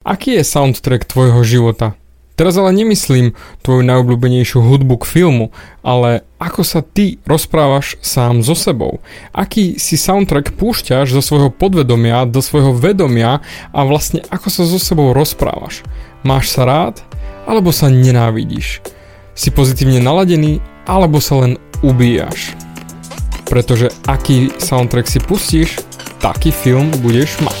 Aký je soundtrack tvojho života? Teraz ale nemyslím tvoju najobľúbenejšiu hudbu k filmu, ale ako sa ty rozprávaš sám so sebou. Aký si soundtrack púšťaš zo svojho podvedomia do svojho vedomia a vlastne ako sa so sebou rozprávaš. Máš sa rád alebo sa nenávidíš? Si pozitívne naladený alebo sa len ubíjaš? Pretože aký soundtrack si pustíš, taký film budeš mať.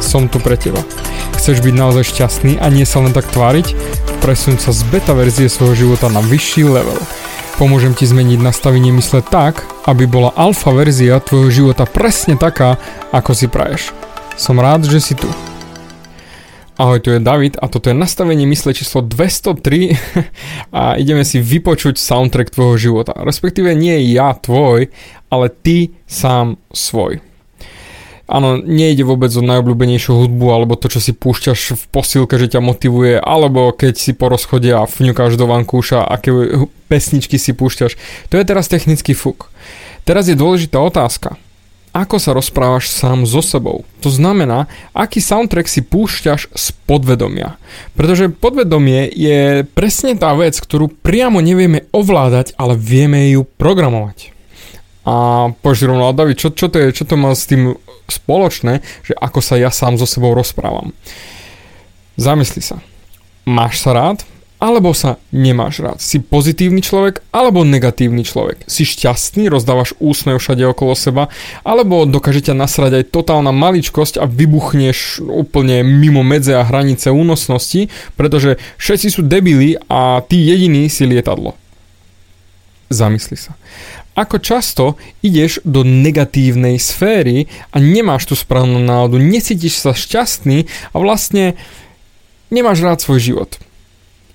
som tu pre teba. Chceš byť naozaj šťastný a nie sa len tak tváriť? Presun sa z beta verzie svojho života na vyšší level. Pomôžem ti zmeniť nastavenie mysle tak, aby bola alfa verzia tvojho života presne taká, ako si praješ. Som rád, že si tu. Ahoj, tu je David a toto je nastavenie mysle číslo 203 a ideme si vypočuť soundtrack tvojho života. Respektíve nie ja tvoj, ale ty sám svoj. Áno, nejde vôbec o najobľúbenejšiu hudbu alebo to, čo si púšťaš v posilke, že ťa motivuje, alebo keď si po rozchode a fňukáš do vankúša, aké pesničky si púšťaš. To je teraz technický fuk. Teraz je dôležitá otázka. Ako sa rozprávaš sám so sebou? To znamená, aký soundtrack si púšťaš z podvedomia. Pretože podvedomie je presne tá vec, ktorú priamo nevieme ovládať, ale vieme ju programovať. A rovno, David, čo, čo, to je, čo to má s tým spoločné, že ako sa ja sám so sebou rozprávam. Zamysli sa. Máš sa rád? Alebo sa nemáš rád? Si pozitívny človek alebo negatívny človek? Si šťastný, rozdávaš úsmev všade okolo seba? Alebo dokáže ťa nasrať aj totálna maličkosť a vybuchneš úplne mimo medze a hranice únosnosti, pretože všetci sú debili a ty jediný si lietadlo. Zamysli sa ako často ideš do negatívnej sféry a nemáš tú správnu náladu, necítiš sa šťastný a vlastne nemáš rád svoj život.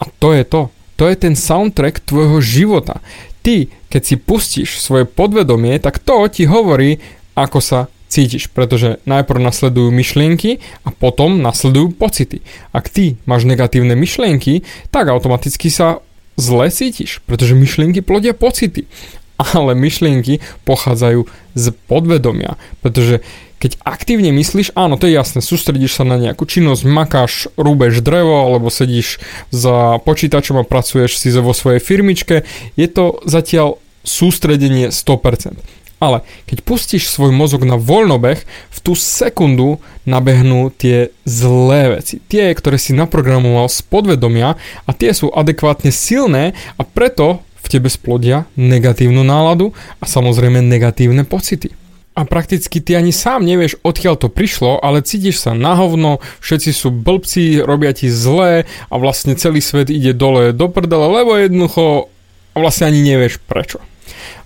A to je to. To je ten soundtrack tvojho života. Ty, keď si pustíš svoje podvedomie, tak to ti hovorí, ako sa cítiš, pretože najprv nasledujú myšlienky a potom nasledujú pocity. Ak ty máš negatívne myšlienky, tak automaticky sa zle cítiš, pretože myšlienky plodia pocity ale myšlienky pochádzajú z podvedomia, pretože keď aktívne myslíš, áno, to je jasné, sústredíš sa na nejakú činnosť, makáš, rúbeš drevo, alebo sedíš za počítačom a pracuješ si vo svojej firmičke, je to zatiaľ sústredenie 100%. Ale keď pustíš svoj mozog na voľnobeh, v tú sekundu nabehnú tie zlé veci. Tie, ktoré si naprogramoval z podvedomia a tie sú adekvátne silné a preto v tebe splodia negatívnu náladu a samozrejme negatívne pocity. A prakticky ty ani sám nevieš, odkiaľ to prišlo, ale cítiš sa na hovno, všetci sú blbci, robia ti zlé a vlastne celý svet ide dole do prdele, lebo jednoducho vlastne ani nevieš prečo.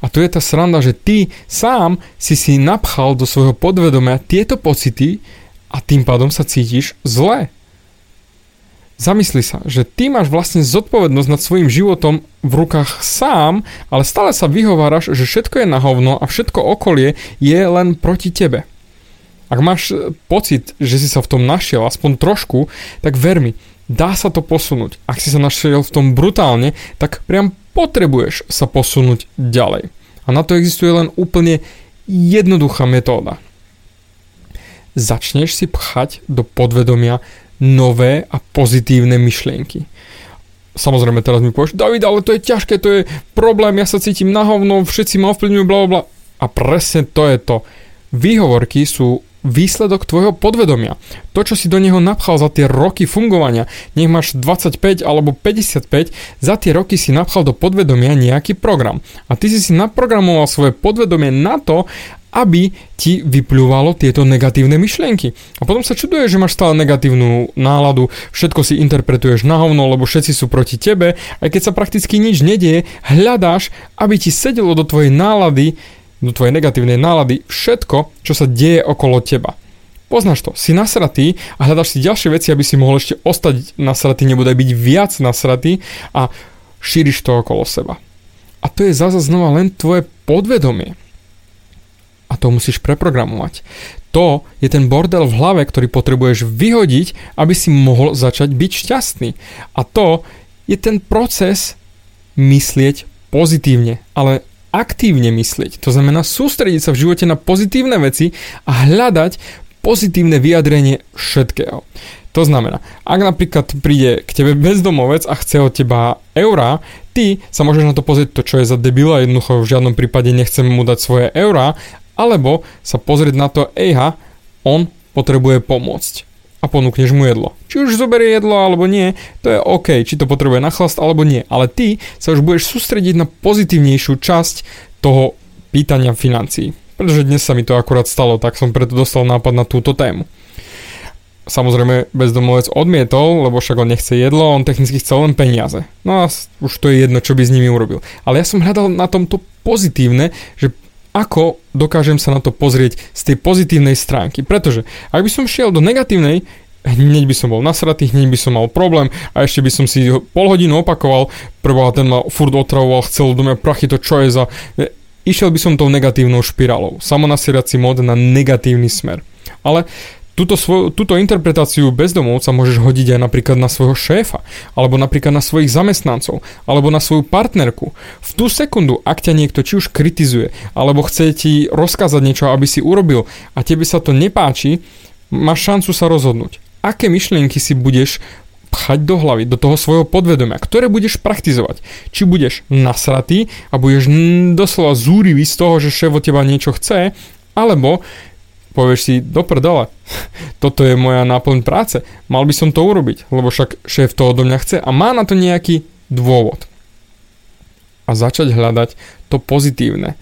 A tu je tá sranda, že ty sám si si napchal do svojho podvedomia tieto pocity a tým pádom sa cítiš zle. Zamysli sa, že ty máš vlastne zodpovednosť nad svojim životom v rukách sám, ale stále sa vyhováraš, že všetko je na hovno a všetko okolie je len proti tebe. Ak máš e, pocit, že si sa v tom našiel aspoň trošku, tak ver mi, dá sa to posunúť. Ak si sa našiel v tom brutálne, tak priam potrebuješ sa posunúť ďalej. A na to existuje len úplne jednoduchá metóda. Začneš si pchať do podvedomia nové a pozitívne myšlienky. Samozrejme teraz mi povieš, David, ale to je ťažké, to je problém, ja sa cítim na hovno, všetci ma ovplyvňujú, bla bla. A presne to je to. Výhovorky sú výsledok tvojho podvedomia. To, čo si do neho napchal za tie roky fungovania, nech máš 25 alebo 55, za tie roky si napchal do podvedomia nejaký program. A ty si si naprogramoval svoje podvedomie na to, aby ti vyplúvalo tieto negatívne myšlienky. A potom sa čuduje, že máš stále negatívnu náladu, všetko si interpretuješ na hovno, lebo všetci sú proti tebe, aj keď sa prakticky nič nedieje, hľadáš, aby ti sedelo do tvojej nálady do tvojej negatívnej nálady všetko, čo sa deje okolo teba. Poznáš to, si nasratý a hľadaš si ďalšie veci, aby si mohol ešte ostať nasratý, nebude byť viac nasratý a šíriš to okolo seba. A to je zase znova len tvoje podvedomie. A to musíš preprogramovať. To je ten bordel v hlave, ktorý potrebuješ vyhodiť, aby si mohol začať byť šťastný. A to je ten proces myslieť pozitívne, ale aktívne myslieť. To znamená sústrediť sa v živote na pozitívne veci a hľadať pozitívne vyjadrenie všetkého. To znamená, ak napríklad príde k tebe bezdomovec a chce od teba eurá, ty sa môžeš na to pozrieť to, čo je za debila, jednoducho v žiadnom prípade nechcem mu dať svoje eurá, alebo sa pozrieť na to, ejha, on potrebuje pomôcť a ponúkneš mu jedlo. Či už zoberie jedlo alebo nie, to je OK, či to potrebuje nachlast alebo nie, ale ty sa už budeš sústrediť na pozitívnejšiu časť toho pýtania financií. Pretože dnes sa mi to akurát stalo, tak som preto dostal nápad na túto tému. Samozrejme bezdomovec odmietol, lebo však on nechce jedlo, on technicky chcel len peniaze. No a už to je jedno, čo by s nimi urobil. Ale ja som hľadal na tomto pozitívne, že ako dokážem sa na to pozrieť z tej pozitívnej stránky. Pretože ak by som šiel do negatívnej, hneď by som bol nasratý, hneď by som mal problém a ešte by som si pol hodinu opakoval, preboha ten ma furt otravoval, chcel do mňa prachy, to čo je za išiel by som tou negatívnou špirálou. Samonasierací mod na negatívny smer. Ale túto, svoj, túto interpretáciu bezdomovca môžeš hodiť aj napríklad na svojho šéfa, alebo napríklad na svojich zamestnancov, alebo na svoju partnerku. V tú sekundu, ak ťa niekto či už kritizuje, alebo chce ti rozkázať niečo, aby si urobil a tebe sa to nepáči, máš šancu sa rozhodnúť. Aké myšlienky si budeš pchať do hlavy, do toho svojho podvedomia, ktoré budeš praktizovať. Či budeš nasratý a budeš doslova zúrivý z toho, že šéf od teba niečo chce, alebo povieš si, do prdele, toto je moja náplň práce, mal by som to urobiť, lebo však šéf to odo mňa chce a má na to nejaký dôvod. A začať hľadať to pozitívne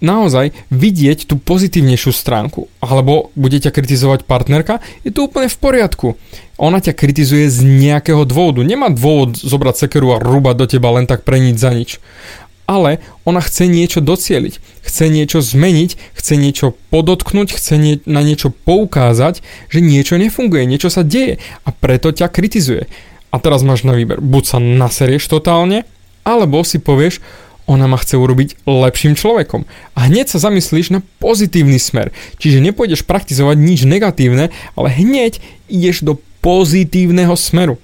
naozaj vidieť tú pozitívnejšiu stránku. Alebo bude ťa kritizovať partnerka, je to úplne v poriadku. Ona ťa kritizuje z nejakého dôvodu. Nemá dôvod zobrať sekeru a rúbať do teba len tak pre nič za nič. Ale ona chce niečo docieliť, chce niečo zmeniť, chce niečo podotknúť, chce nie, na niečo poukázať, že niečo nefunguje, niečo sa deje a preto ťa kritizuje. A teraz máš na výber, buď sa naserieš totálne, alebo si povieš, ona ma chce urobiť lepším človekom. A hneď sa zamyslíš na pozitívny smer. Čiže nepôjdeš praktizovať nič negatívne, ale hneď ideš do pozitívneho smeru.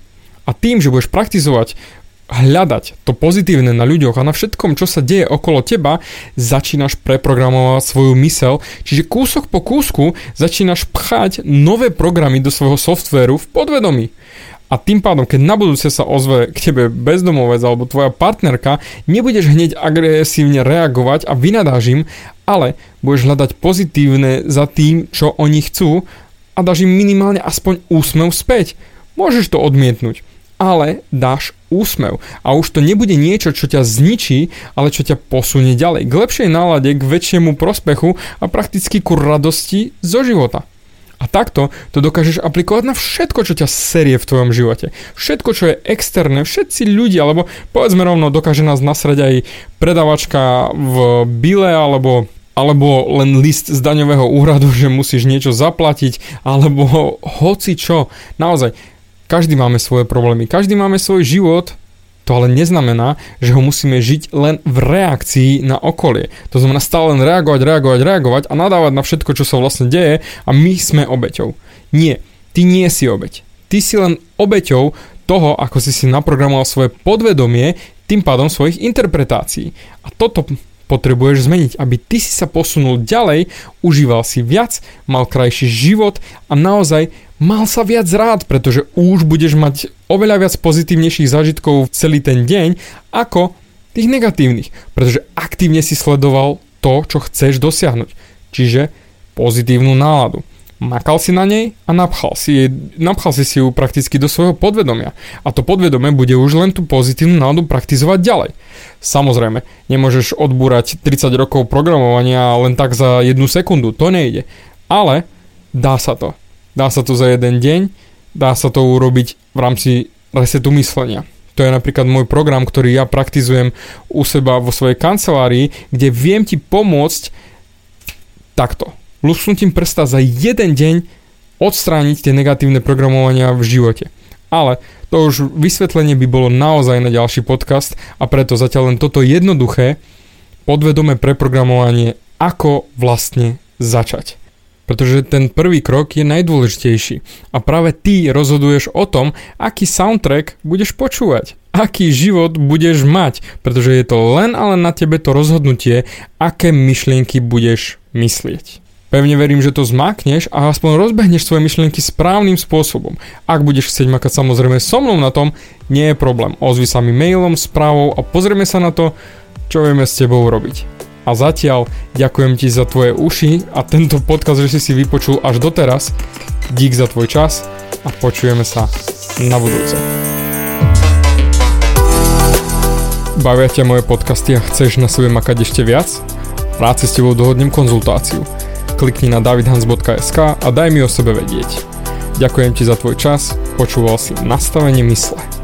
A tým, že budeš praktizovať hľadať to pozitívne na ľuďoch a na všetkom, čo sa deje okolo teba, začínaš preprogramovať svoju mysel, čiže kúsok po kúsku začínaš pchať nové programy do svojho softvéru v podvedomí. A tým pádom, keď na budúce sa ozve k tebe bezdomovec alebo tvoja partnerka, nebudeš hneď agresívne reagovať a vynadáš ale budeš hľadať pozitívne za tým, čo oni chcú a dáš im minimálne aspoň úsmev späť. Môžeš to odmietnúť, ale dáš úsmev. A už to nebude niečo, čo ťa zničí, ale čo ťa posunie ďalej. K lepšej nálade, k väčšiemu prospechu a prakticky ku radosti zo života. A takto to dokážeš aplikovať na všetko, čo ťa serie v tvojom živote. Všetko, čo je externé, všetci ľudia, alebo povedzme rovno, dokáže nás nasrať aj predavačka v bile, alebo alebo len list z daňového úradu, že musíš niečo zaplatiť, alebo hoci čo. Naozaj, každý máme svoje problémy, každý máme svoj život, to ale neznamená, že ho musíme žiť len v reakcii na okolie. To znamená stále len reagovať, reagovať, reagovať a nadávať na všetko, čo sa vlastne deje a my sme obeťou. Nie, ty nie si obeť. Ty si len obeťou toho, ako si si naprogramoval svoje podvedomie, tým pádom svojich interpretácií. A toto potrebuješ zmeniť, aby ty si sa posunul ďalej, užíval si viac, mal krajší život a naozaj mal sa viac rád, pretože už budeš mať oveľa viac pozitívnejších zážitkov celý ten deň ako tých negatívnych, pretože aktívne si sledoval to, čo chceš dosiahnuť, čiže pozitívnu náladu. Makal si na nej a napchal si, jej, napchal si si ju prakticky do svojho podvedomia. A to podvedomie bude už len tú pozitívnu náladu praktizovať ďalej. Samozrejme, nemôžeš odbúrať 30 rokov programovania len tak za jednu sekundu, to nejde. Ale dá sa to. Dá sa to za jeden deň, dá sa to urobiť v rámci resetu myslenia. To je napríklad môj program, ktorý ja praktizujem u seba vo svojej kancelárii, kde viem ti pomôcť takto. Lusknutím prsta za jeden deň odstrániť tie negatívne programovania v živote. Ale to už vysvetlenie by bolo naozaj na ďalší podcast a preto zatiaľ len toto jednoduché podvedomé preprogramovanie, ako vlastne začať. Pretože ten prvý krok je najdôležitejší a práve ty rozhoduješ o tom, aký soundtrack budeš počúvať, aký život budeš mať, pretože je to len ale na tebe to rozhodnutie, aké myšlienky budeš myslieť. Pevne verím, že to zmakneš a aspoň rozbehneš svoje myšlienky správnym spôsobom. Ak budeš chcieť makať samozrejme so mnou na tom, nie je problém. Ozvi sa mi mailom, správou a pozrieme sa na to, čo vieme s tebou robiť. A zatiaľ ďakujem ti za tvoje uši a tento podcast, že si si vypočul až doteraz. Dík za tvoj čas a počujeme sa na budúce. Bavia ťa moje podcasty a chceš na sebe makať ešte viac? Rád si s tebou dohodnem konzultáciu. Klikni na davidhans.sk a daj mi o sebe vedieť. Ďakujem ti za tvoj čas, počúval si nastavenie mysle.